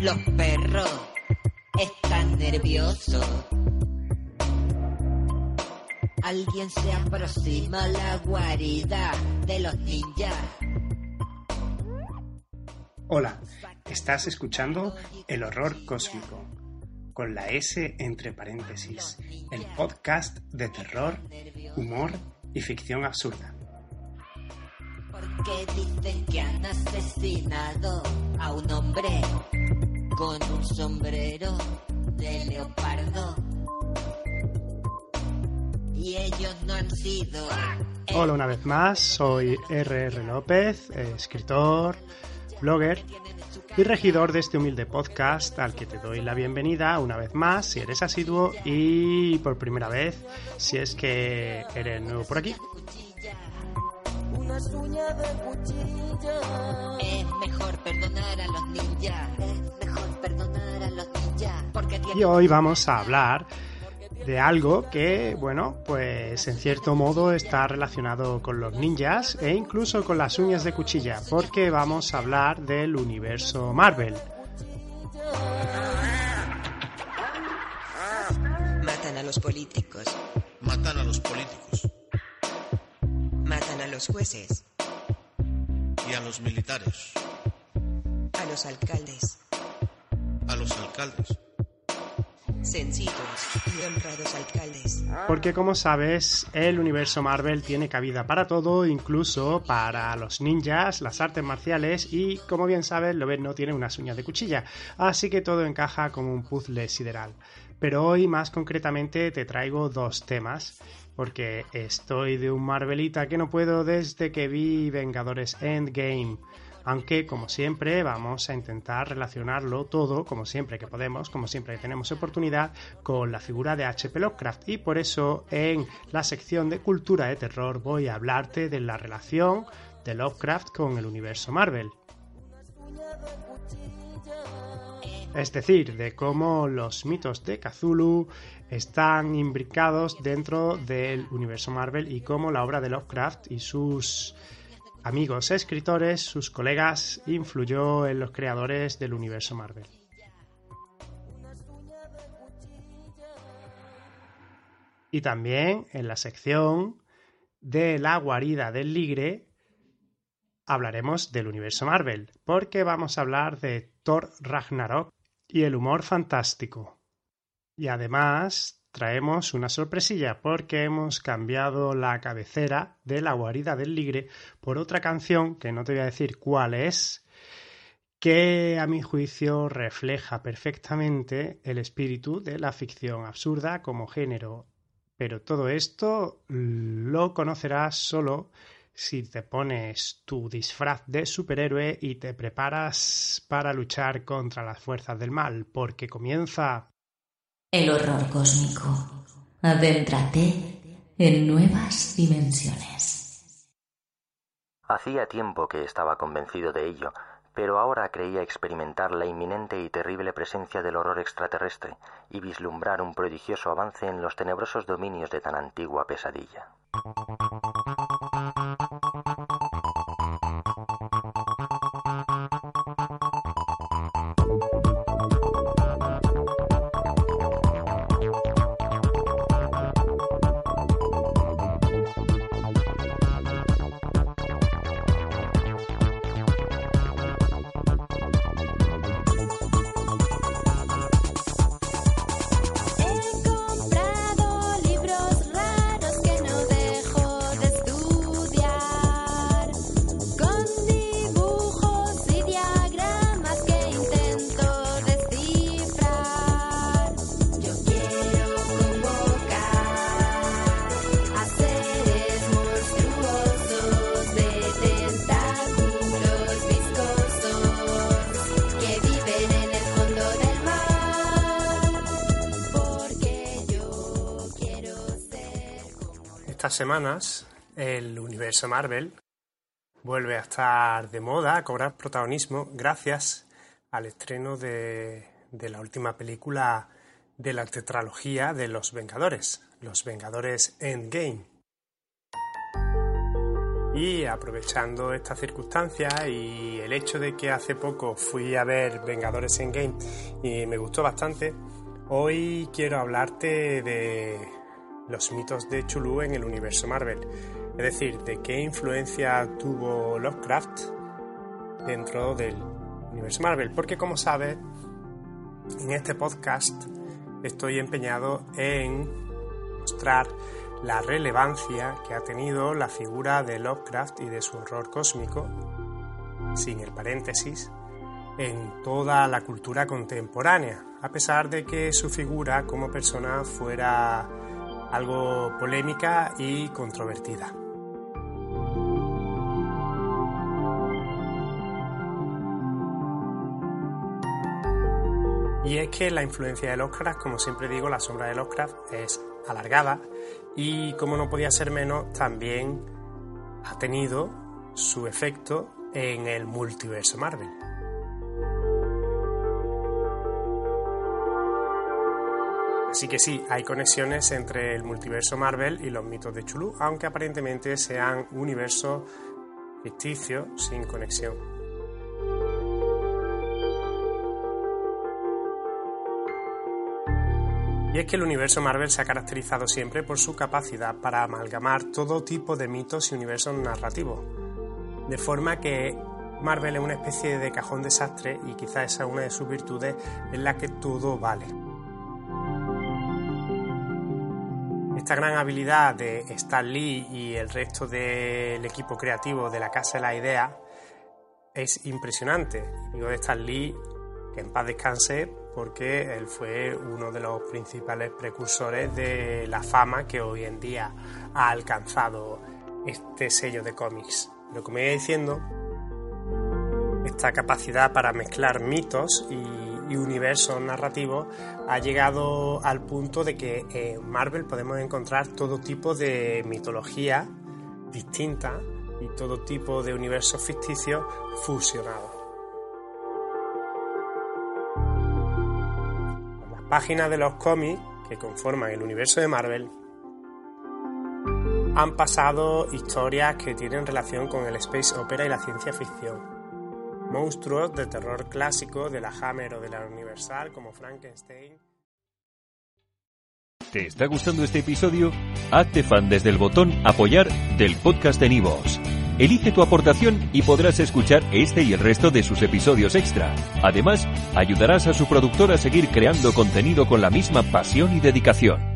Los perros están nerviosos. Alguien se aproxima a la guarida de los ninjas. Hola, estás escuchando El Horror Cósmico, con la S entre paréntesis, el podcast de terror, humor y ficción absurda. Porque dicen que han asesinado a un hombre con un sombrero de leopardo. Y ellos no han sido. Hola una vez más, soy RR López, escritor, blogger y regidor de este humilde podcast al que te doy la bienvenida una vez más si eres asiduo y por primera vez si es que eres nuevo por aquí. Es mejor perdonar a los ninjas. Es mejor perdonar a los ninjas. Porque Y hoy vamos a hablar de algo que, bueno, pues en cierto modo está relacionado con los ninjas e incluso con las uñas de cuchilla, porque vamos a hablar del universo Marvel. Matan a los políticos, Matan a los políticos matan a los jueces, y a los militares, a los alcaldes, alcaldes. sencillos y honrados alcaldes. Porque como sabes, el universo Marvel tiene cabida para todo, incluso para los ninjas, las artes marciales y, como bien sabes, Lobet no tiene unas uñas de cuchilla, así que todo encaja como un puzzle sideral. Pero hoy más concretamente te traigo dos temas, porque estoy de un Marvelita que no puedo desde que vi Vengadores Endgame. Aunque, como siempre, vamos a intentar relacionarlo todo, como siempre que podemos, como siempre que tenemos oportunidad, con la figura de H.P. Lovecraft. Y por eso, en la sección de cultura de terror, voy a hablarte de la relación de Lovecraft con el universo Marvel. Es decir, de cómo los mitos de Cthulhu están imbricados dentro del universo Marvel y cómo la obra de Lovecraft y sus amigos escritores, sus colegas, influyó en los creadores del universo Marvel. Y también en la sección de la guarida del ligre hablaremos del universo Marvel, porque vamos a hablar de Thor Ragnarok y el humor fantástico. Y además traemos una sorpresilla porque hemos cambiado la cabecera de la guarida del ligre por otra canción que no te voy a decir cuál es, que a mi juicio refleja perfectamente el espíritu de la ficción absurda como género. Pero todo esto lo conocerás solo si te pones tu disfraz de superhéroe y te preparas para luchar contra las fuerzas del mal, porque comienza El horror cósmico. Adéntrate en nuevas dimensiones. Hacía tiempo que estaba convencido de ello, pero ahora creía experimentar la inminente y terrible presencia del horror extraterrestre y vislumbrar un prodigioso avance en los tenebrosos dominios de tan antigua pesadilla. Semanas el universo Marvel vuelve a estar de moda, a cobrar protagonismo gracias al estreno de, de la última película de la tetralogía de los Vengadores, los Vengadores Endgame. Y aprovechando esta circunstancia y el hecho de que hace poco fui a ver Vengadores Endgame y me gustó bastante, hoy quiero hablarte de los mitos de Chulu en el universo Marvel. Es decir, de qué influencia tuvo Lovecraft dentro del universo Marvel. Porque como sabes, en este podcast estoy empeñado en mostrar la relevancia que ha tenido la figura de Lovecraft y de su horror cósmico, sin el paréntesis, en toda la cultura contemporánea, a pesar de que su figura como persona fuera algo polémica y controvertida. Y es que la influencia de Lovecraft, como siempre digo, la sombra de Lovecraft es alargada y como no podía ser menos, también ha tenido su efecto en el multiverso Marvel. Así que sí, hay conexiones entre el multiverso Marvel y los mitos de Chulu, aunque aparentemente sean universos ficticios sin conexión. Y es que el universo Marvel se ha caracterizado siempre por su capacidad para amalgamar todo tipo de mitos y universos narrativos. De forma que Marvel es una especie de cajón desastre y quizás esa es una de sus virtudes en la que todo vale. Esta gran habilidad de Stan Lee y el resto del equipo creativo de la Casa de la Idea es impresionante. Digo de Stan Lee que en paz descanse porque él fue uno de los principales precursores de la fama que hoy en día ha alcanzado este sello de cómics. Pero como iba diciendo, esta capacidad para mezclar mitos y, y universos narrativos ha llegado al punto de que en Marvel podemos encontrar todo tipo de mitología distinta y todo tipo de universos ficticios fusionados. páginas de los cómics que conforman el universo de Marvel han pasado historias que tienen relación con el space opera y la ciencia ficción. Monstruos de terror clásico de la Hammer o de la Universal como Frankenstein. ¿Te está gustando este episodio? Hazte fan desde el botón apoyar del podcast de Nivos. Elige tu aportación y podrás escuchar este y el resto de sus episodios extra. Además, ayudarás a su productor a seguir creando contenido con la misma pasión y dedicación.